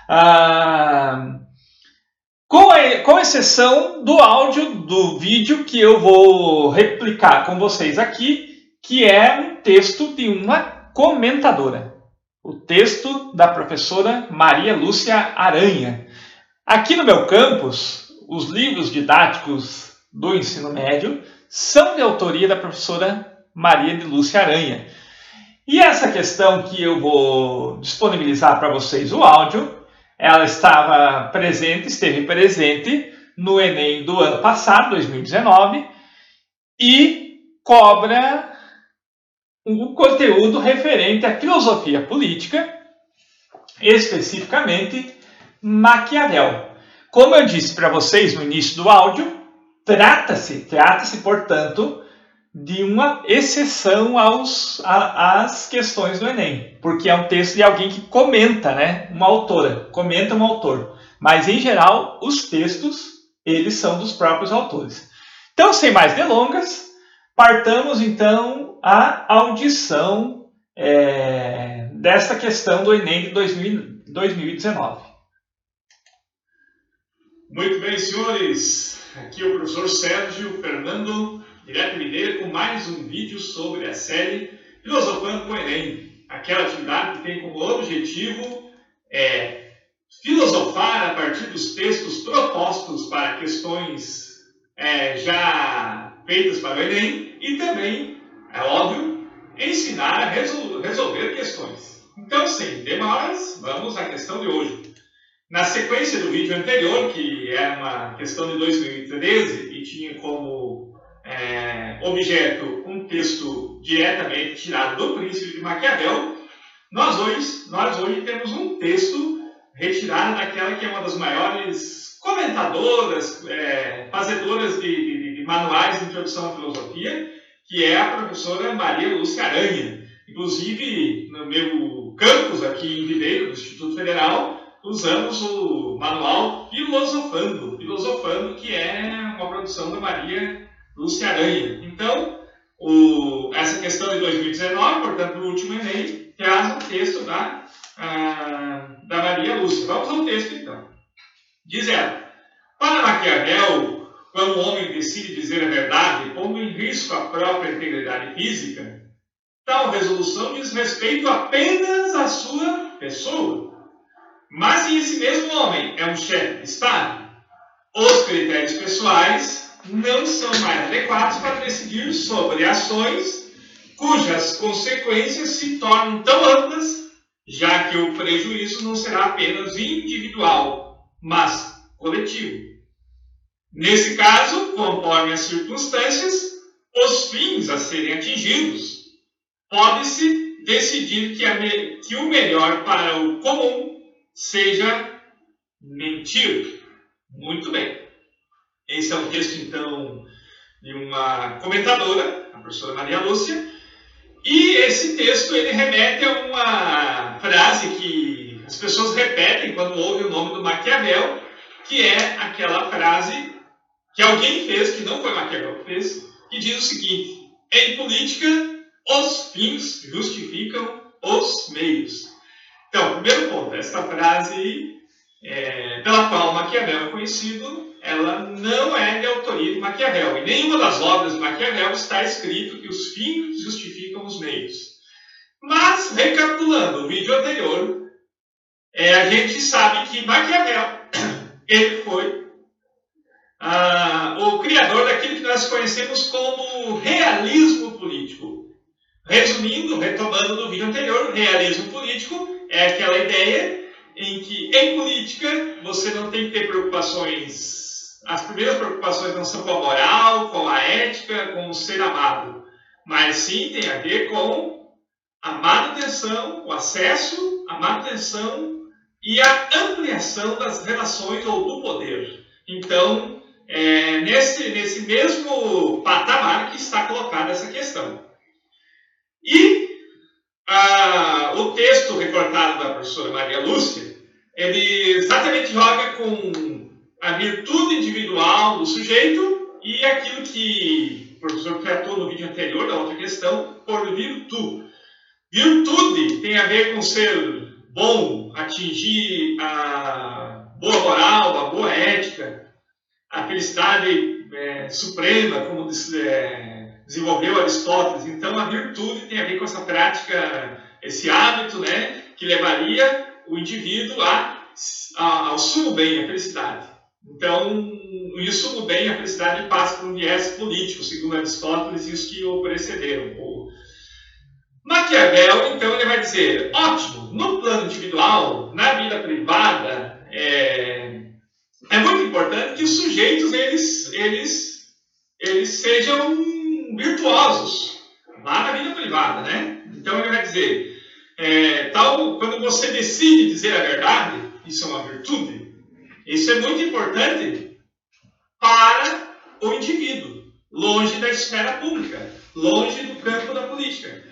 Ah, com, a, com exceção do áudio do vídeo que eu vou replicar com vocês aqui, que é um texto de uma comentadora o texto da professora Maria Lúcia Aranha. Aqui no meu campus, os livros didáticos do ensino médio são de autoria da professora Maria de Lúcia Aranha. E essa questão que eu vou disponibilizar para vocês o áudio, ela estava presente, esteve presente no Enem do ano passado, 2019, e cobra um conteúdo referente à filosofia política, especificamente Maquiavel. Como eu disse para vocês no início do áudio, trata-se, trata-se, portanto, de uma exceção aos, a, às questões do Enem, porque é um texto de alguém que comenta, né? Uma autora, comenta um autor. Mas, em geral, os textos, eles são dos próprios autores. Então, sem mais delongas, partamos então a audição é, desta questão do Enem de 2000, 2019. Muito bem, senhores. Aqui é o professor Sérgio Fernando, direto mineiro, com mais um vídeo sobre a série Filosofando com Enem. Aquela atividade que tem como objetivo é filosofar a partir dos textos propostos para questões é, já feitas para o Enem e também é óbvio, ensinar a resolver questões. Então, sem demoras, vamos à questão de hoje. Na sequência do vídeo anterior, que é uma questão de 2013 e tinha como é, objeto um texto diretamente tirado do Príncipe de Maquiavel, nós hoje, nós hoje temos um texto retirado daquela que é uma das maiores comentadoras, é, fazedoras de, de, de manuais de introdução à filosofia, que é a professora Maria Lúcia Aranha. Inclusive, no meu campus aqui em Ribeiro, do Instituto Federal, usamos o manual Filosofando, Filosofando, que é uma produção da Maria Lúcia Aranha. Então, o, essa questão de 2019, portanto, no último Enem, traz um texto da, a, da Maria Lúcia. Vamos ao texto, então. Diz ela, para Maquiavel, quando o homem decide dizer a verdade, pondo em risco a própria integridade física, tal resolução diz respeito apenas à sua pessoa. Mas se esse mesmo homem é um chefe de Estado, os critérios pessoais não são mais adequados para decidir sobre ações cujas consequências se tornam tão amplas, já que o prejuízo não será apenas individual, mas coletivo. Nesse caso, conforme as circunstâncias, os fins a serem atingidos, pode-se decidir que, a, que o melhor para o comum seja mentir. Muito bem. Esse é um texto, então, de uma comentadora, a professora Maria Lúcia, e esse texto ele remete a uma frase que as pessoas repetem quando ouvem o nome do Maquiavel, que é aquela frase que alguém fez, que não foi Maquiavel que fez, que diz o seguinte: em política, os fins justificam os meios. Então, primeiro ponto, esta frase é, pela qual Maquiavel é conhecido, ela não é de autoria de Maquiavel. Em nenhuma das obras de Maquiavel está escrito que os fins justificam os meios. Mas, recapitulando o vídeo anterior, é, a gente sabe que Maquiavel ele foi ah, o criador daquilo que nós conhecemos como realismo político. Resumindo, retomando do vídeo anterior, realismo político é aquela ideia em que em política você não tem que ter preocupações. As primeiras preocupações não são com a moral, com a ética, com o ser amado, mas sim tem a ver com a manutenção, o acesso, a manutenção e a ampliação das relações ou do poder. Então, é nesse, nesse mesmo patamar que está colocada essa questão. E o texto recortado da professora Maria Lúcia, ele exatamente joga com a virtude individual do sujeito e aquilo que o professor tratou no vídeo anterior, da outra questão, por virtude. Virtude tem a ver com ser bom, atingir a boa moral, a boa ética, a felicidade é, suprema, como é, desenvolveu Aristóteles. Então, a virtude tem a ver com essa prática, esse hábito, né, que levaria o indivíduo a, a, ao sumo bem, a felicidade. Então, o sumo bem, a felicidade passa por um viés político, segundo Aristóteles os que o precederam, Maquiavel, então, ele vai dizer: ótimo, no plano individual, na vida privada, é, é muito importante que os sujeitos eles, eles, eles sejam virtuosos lá na vida privada, né? Então, ele vai dizer: é, tal, quando você decide dizer a verdade, isso é uma virtude, isso é muito importante para o indivíduo, longe da esfera pública, longe do campo da política.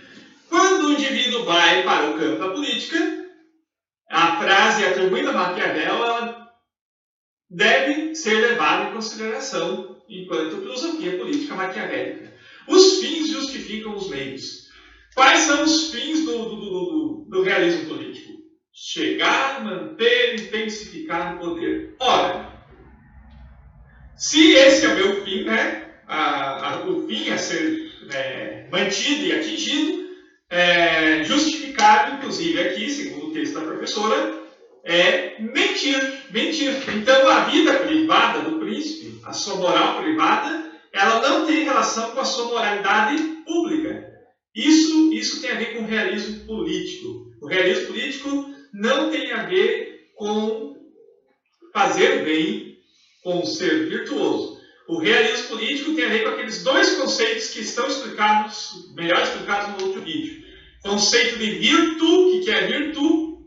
Quando o indivíduo vai para o campo da política, a frase atribuída a Maquiavel deve ser levada em consideração enquanto filosofia política maquiavélica. Os fins justificam os meios. Quais são os fins do, do, do, do realismo político? Chegar, manter, intensificar o poder. Ora, se esse é o meu fim, né, a, a, o fim a ser é, mantido e atingido, é, justificado, inclusive aqui, segundo o texto da professora, é mentir. Mentir. Então, a vida privada do príncipe, a sua moral privada, ela não tem relação com a sua moralidade pública. Isso, isso tem a ver com o realismo político. O realismo político não tem a ver com fazer bem, com ser virtuoso. O realismo político tem a ver com aqueles dois conceitos que estão explicados, melhor explicados no outro vídeo conceito de virtude, que é virtude,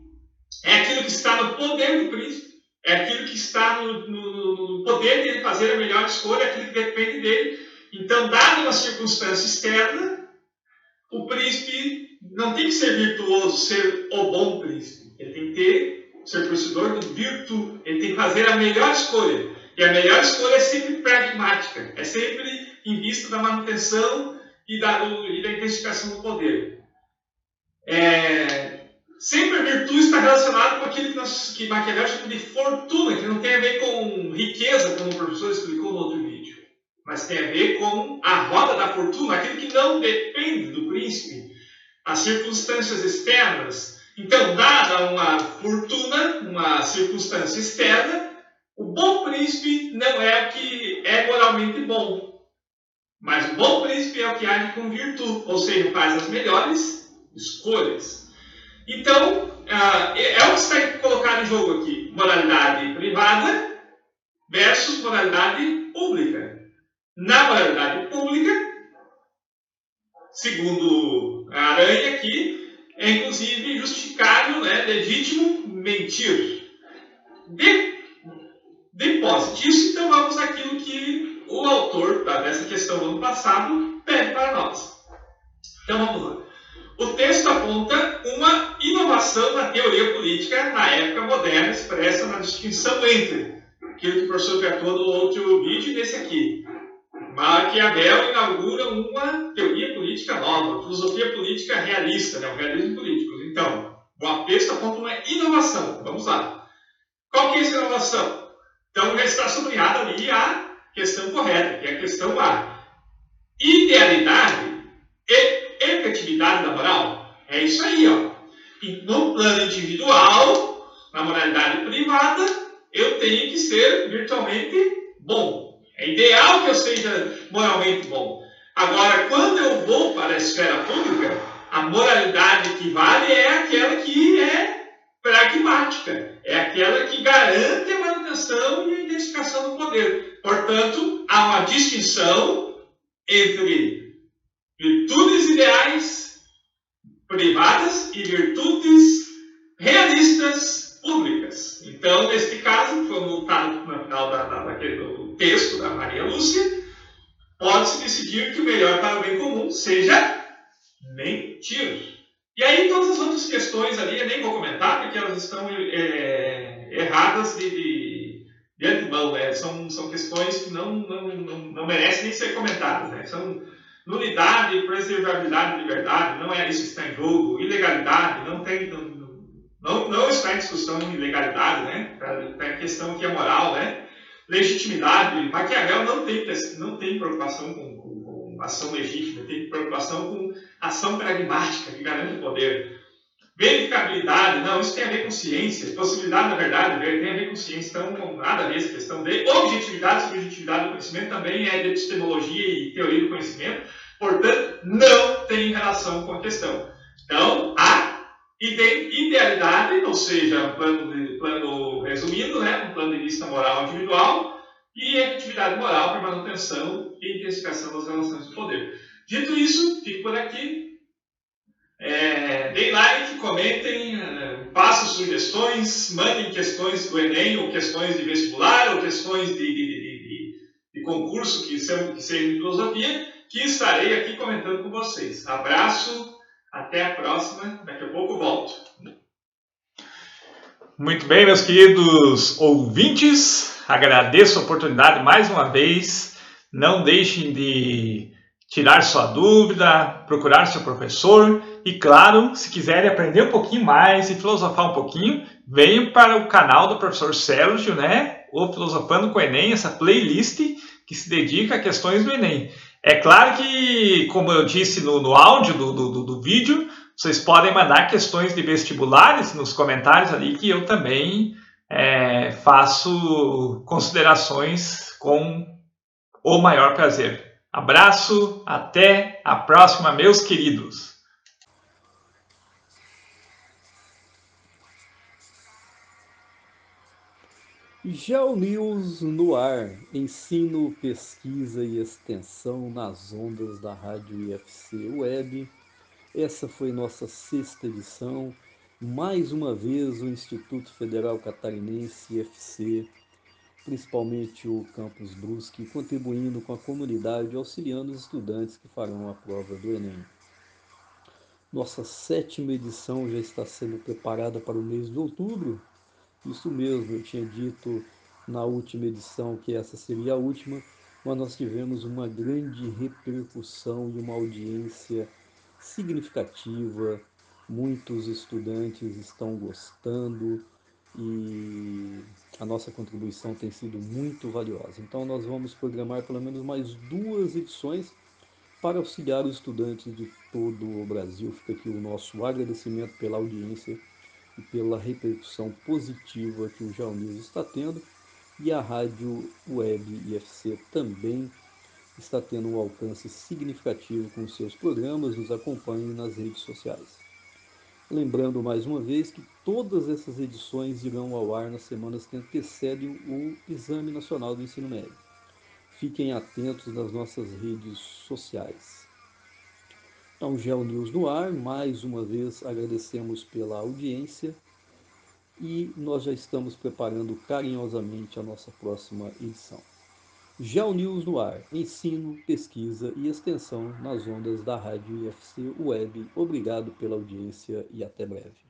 é aquilo que está no poder do príncipe, é aquilo que está no, no, no poder dele fazer a melhor escolha, é aquilo que depende dele. Então, dada uma circunstância externa, o príncipe não tem que ser virtuoso, ser o bom príncipe. Ele tem que ter, ser possuidor de virtude. Ele tem que fazer a melhor escolha. E a melhor escolha é sempre pragmática. É sempre em vista da manutenção e da, do, e da intensificação do poder. É, sempre a virtude está relacionada com aquilo que, nós, que Maquiavel chama de fortuna, que não tem a ver com riqueza, como o professor explicou no outro vídeo, mas tem a ver com a roda da fortuna, aquilo que não depende do príncipe, as circunstâncias externas. Então, dada uma fortuna, uma circunstância externa, o bom príncipe não é o que é moralmente bom, mas o bom príncipe é o que age com virtude, ou seja, faz as melhores escolhas. Então, é, é o que está colocado em jogo aqui: moralidade privada versus moralidade pública. Na moralidade pública, segundo a aranha aqui, é inclusive justificável, né, legítimo mentir. De, depois disso, então vamos àquilo que o autor tá, dessa questão do ano passado pede para nós. Então vamos lá. O texto aponta uma inovação na teoria política na época moderna, expressa na distinção entre aquilo que o professor tratou no outro vídeo e nesse aqui. Maquiavel inaugura uma teoria política nova, uma filosofia política realista, né, o realismo político. Então, o texto aponta uma inovação. Vamos lá. Qual que é essa inovação? Então, já está sublinhado ali a questão correta, que é a questão A. Idealidade e efetividade da moral. É isso aí, ó. E no plano individual, na moralidade privada, eu tenho que ser virtualmente bom. É ideal que eu seja moralmente bom. Agora, quando eu vou para a esfera pública, a moralidade que vale é aquela que é pragmática, é aquela que garante a manutenção e a identificação do poder. Portanto, há uma distinção entre virtudes ideais privadas e virtudes realistas públicas. Então, neste caso, como está no final da, da, do texto da Maria Lúcia, pode-se decidir que o melhor para o bem comum seja mentir. E aí todas as outras questões ali eu nem vou comentar, porque elas estão é, erradas de, de de antemão, né? São, são questões que não, não, não, não merecem nem ser comentadas, né? São nulidade, preservabilidade de liberdade, não é isso que está em jogo, ilegalidade, não tem, não, não, não está em discussão ilegalidade, né? Está em questão que é moral, né? Legitimidade, Maquiavel não tem, não tem preocupação com, com, com ação legítima, tem preocupação com ação pragmática que garante o poder. Verificabilidade, não, isso tem a ver com ciência. Possibilidade, na verdade, tem a ver com ciência. Então, não nada a ver essa questão de objetividade. Subjetividade do conhecimento também é de epistemologia e teoria do conhecimento. Portanto, não tem relação com a questão. Então, a idealidade, ou seja, plano, de, plano resumindo, né, um plano de vista moral individual, e a atividade moral para manutenção e intensificação das relações de poder. Dito isso, fico por aqui. É, deem like, comentem, uh, passem sugestões, mandem questões do Enem, ou questões de vestibular, ou questões de, de, de, concurso que, são, que sejam de filosofia, que estarei aqui comentando com vocês. Abraço, até a próxima, daqui a pouco volto. Muito bem, meus queridos ouvintes, agradeço a oportunidade mais uma vez. Não deixem de tirar sua dúvida, procurar seu professor e, claro, se quiserem aprender um pouquinho mais e filosofar um pouquinho, venham para o canal do professor Sérgio, né? O Filosofando com o Enem, essa playlist que se dedica a questões do Enem. É claro que, como eu disse no, no áudio do, do, do vídeo, vocês podem mandar questões de vestibulares nos comentários ali, que eu também é, faço considerações com o maior prazer. Abraço, até a próxima, meus queridos. GeoNews no ar, ensino, pesquisa e extensão nas ondas da Rádio IFC Web. Essa foi nossa sexta edição. Mais uma vez o Instituto Federal Catarinense IFC principalmente o Campus Brusque, contribuindo com a comunidade, auxiliando os estudantes que farão a prova do Enem. Nossa sétima edição já está sendo preparada para o mês de outubro. Isso mesmo, eu tinha dito na última edição que essa seria a última, mas nós tivemos uma grande repercussão e uma audiência significativa. Muitos estudantes estão gostando e a nossa contribuição tem sido muito valiosa. Então, nós vamos programar pelo menos mais duas edições para auxiliar os estudantes de todo o Brasil. Fica aqui o nosso agradecimento pela audiência e pela repercussão positiva que o News está tendo e a rádio web IFC também está tendo um alcance significativo com seus programas. Nos acompanhe nas redes sociais. Lembrando mais uma vez que todas essas edições irão ao ar nas semanas que antecedem o Exame Nacional do Ensino Médio. Fiquem atentos nas nossas redes sociais. Então, Geo News no ar, mais uma vez agradecemos pela audiência e nós já estamos preparando carinhosamente a nossa próxima edição. Geo News no ar, ensino, pesquisa e extensão nas ondas da Rádio IFC Web. Obrigado pela audiência e até breve.